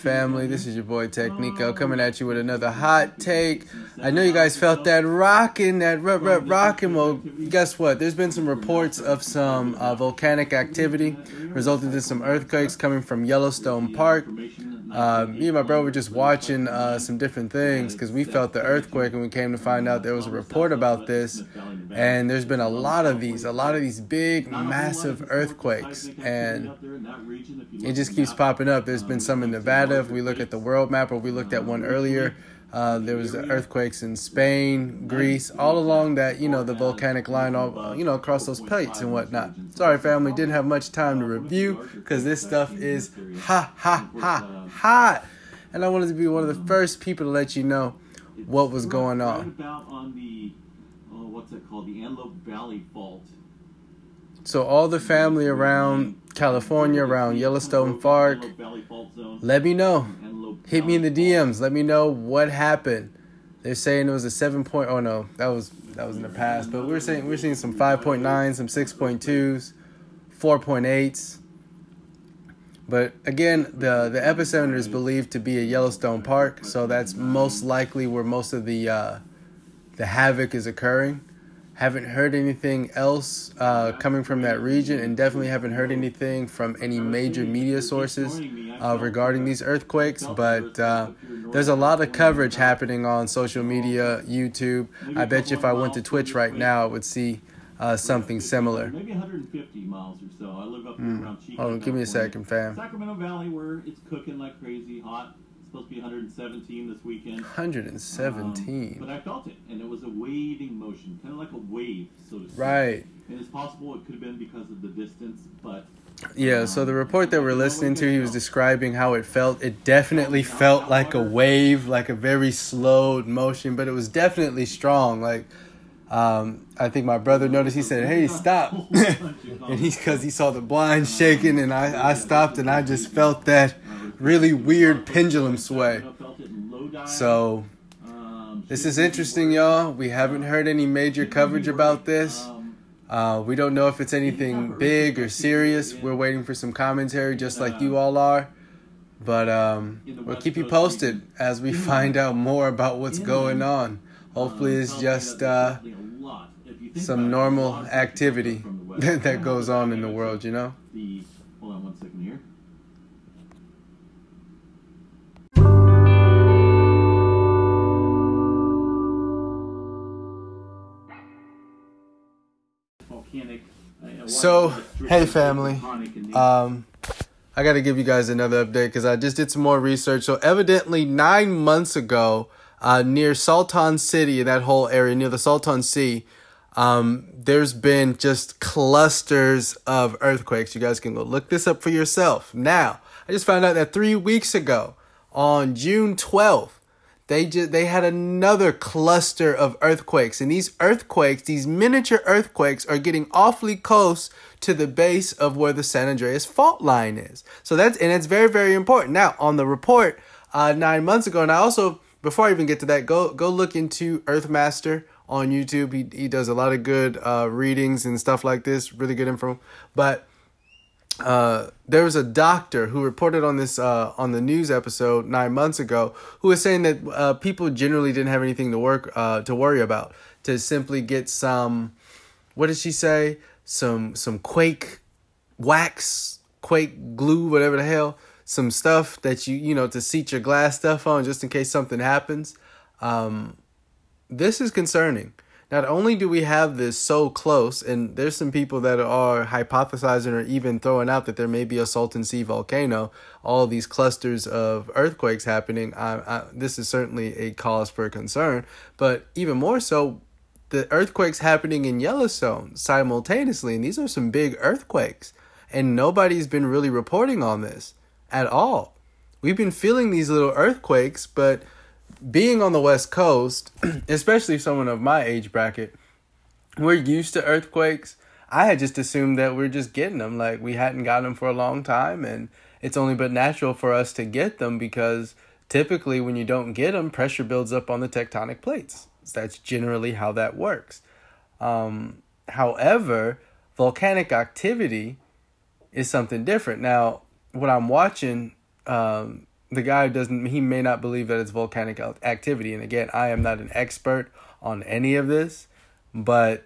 family? This is your boy Technico coming at you with another hot take. I know you guys felt that rocking, that rut rut rocking. Well, guess what? There's been some reports of some uh, volcanic activity resulting in some earthquakes coming from Yellowstone Park. Uh, me and my brother were just watching uh, some different things because we felt the earthquake and we came to find out there was a report about this. And there's been a lot of these, a lot of these big, massive earthquakes. And it just keeps popping up. There's been some in Nevada. If we look at the world map, or we looked at one earlier, uh, there was earthquakes in Spain, Greece, all along that you know the volcanic line, all you know across those plates and whatnot. Sorry, family, didn't have much time to review because this stuff is ha ha ha hot, and I wanted to be one of the first people to let you know what was going on. About on the what's it called? The Antelope Valley Fault. So all the family around California, around Yellowstone Park, let me know. Hit me in the DMs. Let me know what happened. They're saying it was a seven point. Oh no, that was that was in the past. But we're saying we're seeing some five point nine, some six point twos, four point eights. But again, the the epicenter is believed to be a Yellowstone Park, so that's most likely where most of the uh, the havoc is occurring. Haven't heard anything else uh, coming from that region, and definitely haven't heard anything from any major media sources uh, regarding these earthquakes. But uh, there's a lot of coverage happening on social media, YouTube. I bet you if I went to Twitch right now, I would see uh, something similar. Maybe 150 miles or so. I live up mm. around Chico. Hold on, give me a second, fam. Sacramento Valley, where it's cooking like crazy, hot supposed to be 117 this weekend. 117. Um, but I felt it, and it was a waving motion, kind of like a wave, so to speak. Right. And it's possible it could have been because of the distance, but. Yeah, so the report that we're listening to, he was describing how it felt. It definitely felt like a wave, like a very slowed motion, but it was definitely strong. Like, um, I think my brother noticed. He said, "Hey, stop!" and he's because he saw the blind shaking, and I, I stopped, and I just felt that really weird pendulum sway. So, this is interesting, y'all. We haven't heard any major coverage about this. Uh, we don't know if it's anything big or serious. We're waiting for some commentary, just like you all are. But um, we'll keep you posted as we find out more about what's going on. Hopefully, it's just uh, some normal activity that goes on in the world, you know? So, hey family, um, I got to give you guys another update because I just did some more research. So, evidently, nine months ago, uh, near Salton City, in that whole area near the Salton Sea, um, there's been just clusters of earthquakes. You guys can go look this up for yourself. Now, I just found out that three weeks ago, on June 12th, they just they had another cluster of earthquakes. And these earthquakes these miniature earthquakes are getting awfully close to the base of where the san andreas fault line is. So that's and it's very very important. Now on the report uh, nine months ago and i also before i even get to that go go look into earthmaster on youtube. He, he does a lot of good uh, readings and stuff like this really good info. But uh, there was a doctor who reported on this uh, on the news episode nine months ago who was saying that uh, people generally didn't have anything to work uh, to worry about to simply get some what did she say? Some some quake wax quake glue whatever the hell some stuff that you you know to seat your glass stuff on just in case something happens. Um, this is concerning not only do we have this so close, and there's some people that are hypothesizing or even throwing out that there may be a Salton Sea volcano, all these clusters of earthquakes happening. I, I, this is certainly a cause for concern, but even more so, the earthquakes happening in Yellowstone simultaneously, and these are some big earthquakes, and nobody's been really reporting on this at all. We've been feeling these little earthquakes, but being on the West Coast, especially someone of my age bracket, we're used to earthquakes. I had just assumed that we're just getting them. Like we hadn't gotten them for a long time, and it's only but natural for us to get them because typically when you don't get them, pressure builds up on the tectonic plates. So that's generally how that works. Um, however, volcanic activity is something different. Now, what I'm watching um, the guy doesn't he may not believe that it's volcanic activity. And again i am not an expert on any of this but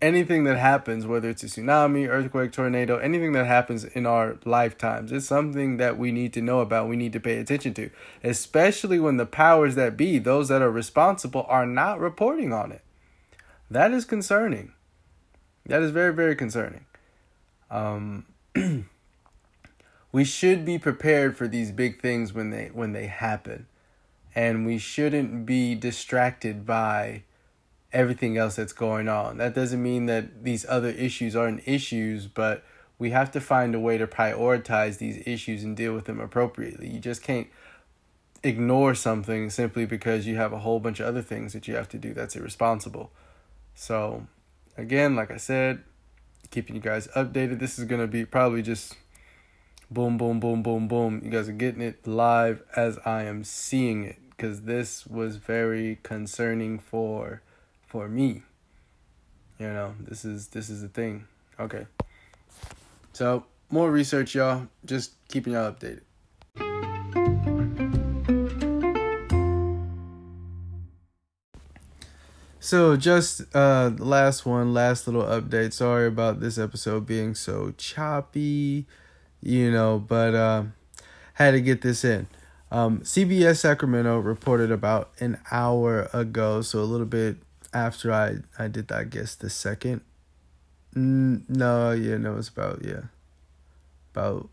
anything that happens whether it's a tsunami earthquake tornado anything that happens in our lifetimes is something that we need to know about we need to pay attention to especially when the powers that be those that are responsible are not reporting on it. That is concerning. That is very very concerning. Um we should be prepared for these big things when they when they happen. And we shouldn't be distracted by everything else that's going on. That doesn't mean that these other issues aren't issues but we have to find a way to prioritize these issues and deal with them appropriately. You just can't ignore something simply because you have a whole bunch of other things that you have to do that's irresponsible. So again like i said keeping you guys updated. This is going to be probably just boom, boom, boom, boom, boom. You guys are getting it live as I am seeing it because this was very concerning for for me. You know, this is this is the thing. Okay. So, more research y'all, just keeping y'all updated. So just uh last one, last little update. Sorry about this episode being so choppy you know, but uh, had to get this in. Um, CBS Sacramento reported about an hour ago, so a little bit after I, I did, I guess, the second. no, yeah, no, it's about, yeah, about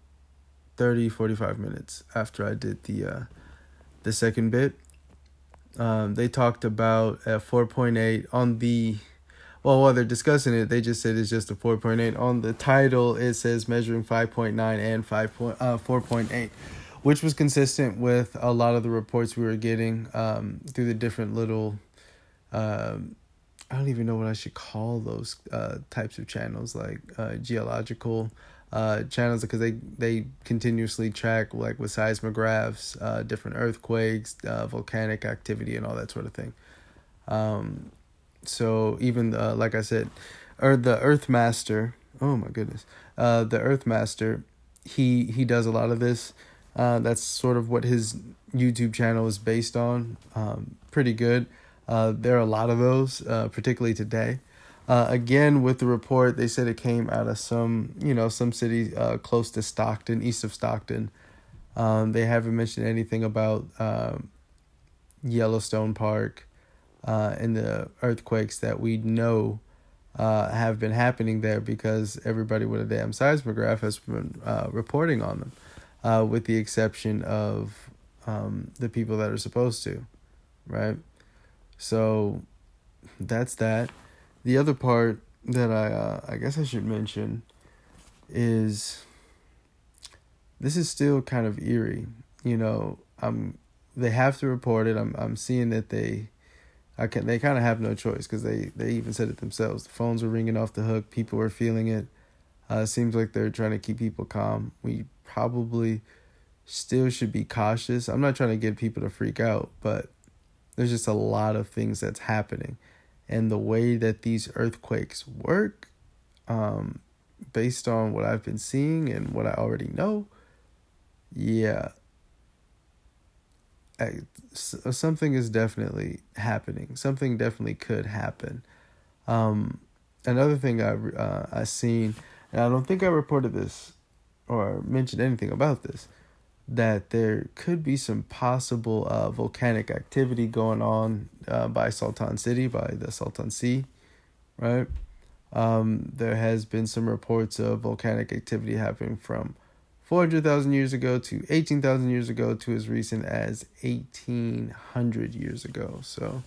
30, 45 minutes after I did the, uh, the second bit. Um, they talked about a 4.8 on the well, while they're discussing it, they just said it's just a 4.8. On the title, it says measuring 5.9 and 5 point, uh, 4.8, which was consistent with a lot of the reports we were getting um, through the different little, um, I don't even know what I should call those uh, types of channels, like uh, geological uh, channels, because they, they continuously track, like with seismographs, uh, different earthquakes, uh, volcanic activity, and all that sort of thing. Um, so even uh, like I said, or the Earth Master. Oh my goodness, uh, the Earthmaster. He he does a lot of this. Uh, that's sort of what his YouTube channel is based on. Um, pretty good. Uh, there are a lot of those, uh, particularly today. Uh, again, with the report, they said it came out of some, you know, some city uh, close to Stockton, east of Stockton. Um, they haven't mentioned anything about um, Yellowstone Park uh, and the earthquakes that we know uh, have been happening there because everybody with a damn seismograph has been uh, reporting on them, uh, with the exception of um, the people that are supposed to, right? So that's that. The other part that I uh, I guess I should mention is this is still kind of eerie. You know, I'm they have to report it. I'm I'm seeing that they I can they kind of have no choice because they they even said it themselves. The phones were ringing off the hook. People were feeling it. Uh, seems like they're trying to keep people calm. We probably still should be cautious. I'm not trying to get people to freak out, but there's just a lot of things that's happening, and the way that these earthquakes work, um, based on what I've been seeing and what I already know, yeah, something is definitely happening. Something definitely could happen. Um, another thing I uh, I seen, and I don't think I reported this or mentioned anything about this, that there could be some possible uh, volcanic activity going on uh, by Salton City, by the Salton Sea, right? Um, there has been some reports of volcanic activity happening from 400,000 years ago to 18,000 years ago to as recent as 1800 years ago. So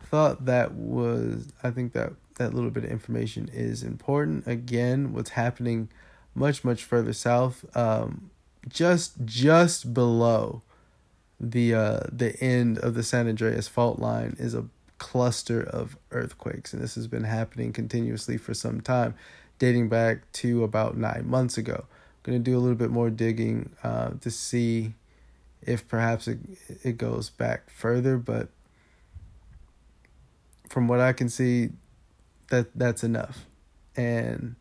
I thought that was, I think that that little bit of information is important. Again, what's happening much, much further south, um, just, just below the, uh, the end of the San Andreas fault line is a cluster of earthquakes. And this has been happening continuously for some time, dating back to about nine months ago going to do a little bit more digging uh, to see if perhaps it, it goes back further, but from what I can see, that that's enough. And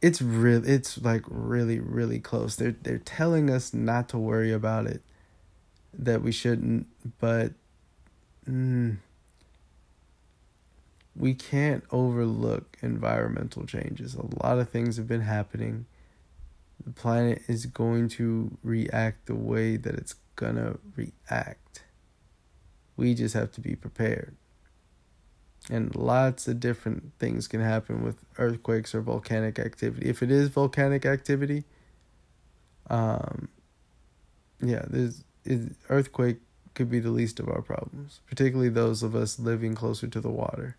it's real it's like really really close. They're they're telling us not to worry about it that we shouldn't but mm, we can't overlook environmental changes. A lot of things have been happening the planet is going to react the way that it's gonna react we just have to be prepared and lots of different things can happen with earthquakes or volcanic activity. If it is volcanic activity, um, yeah, there's it, earthquake could be the least of our problems, particularly those of us living closer to the water.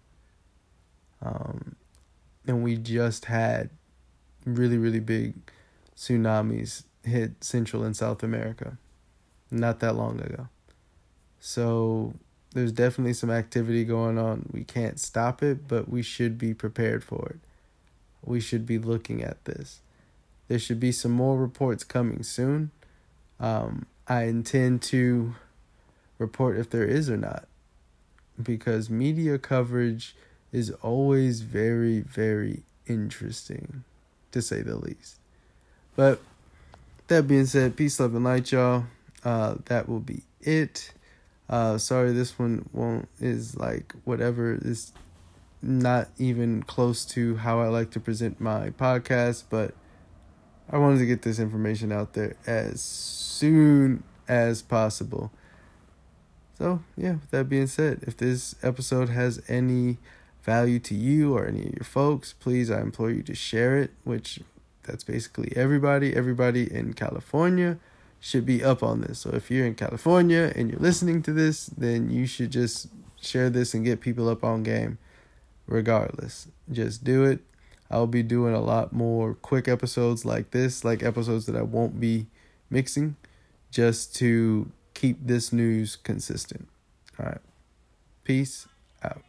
Um, and we just had really really big tsunamis hit Central and South America not that long ago. So there's definitely some activity going on. We can't stop it, but we should be prepared for it. We should be looking at this. There should be some more reports coming soon. Um, I intend to report if there is or not because media coverage is always very, very interesting, to say the least. But that being said, peace, love, and light, y'all. Uh, that will be it. Uh, sorry, this one won't is like whatever is not even close to how I like to present my podcast, but I wanted to get this information out there as soon as possible. So, yeah, with that being said, if this episode has any value to you or any of your folks, please, I implore you to share it, which that's basically everybody, everybody in California should be up on this. So if you're in California and you're listening to this, then you should just share this and get people up on game regardless. Just do it. I'll be doing a lot more quick episodes like this, like episodes that I won't be mixing, just to keep this news consistent. All right. Peace out.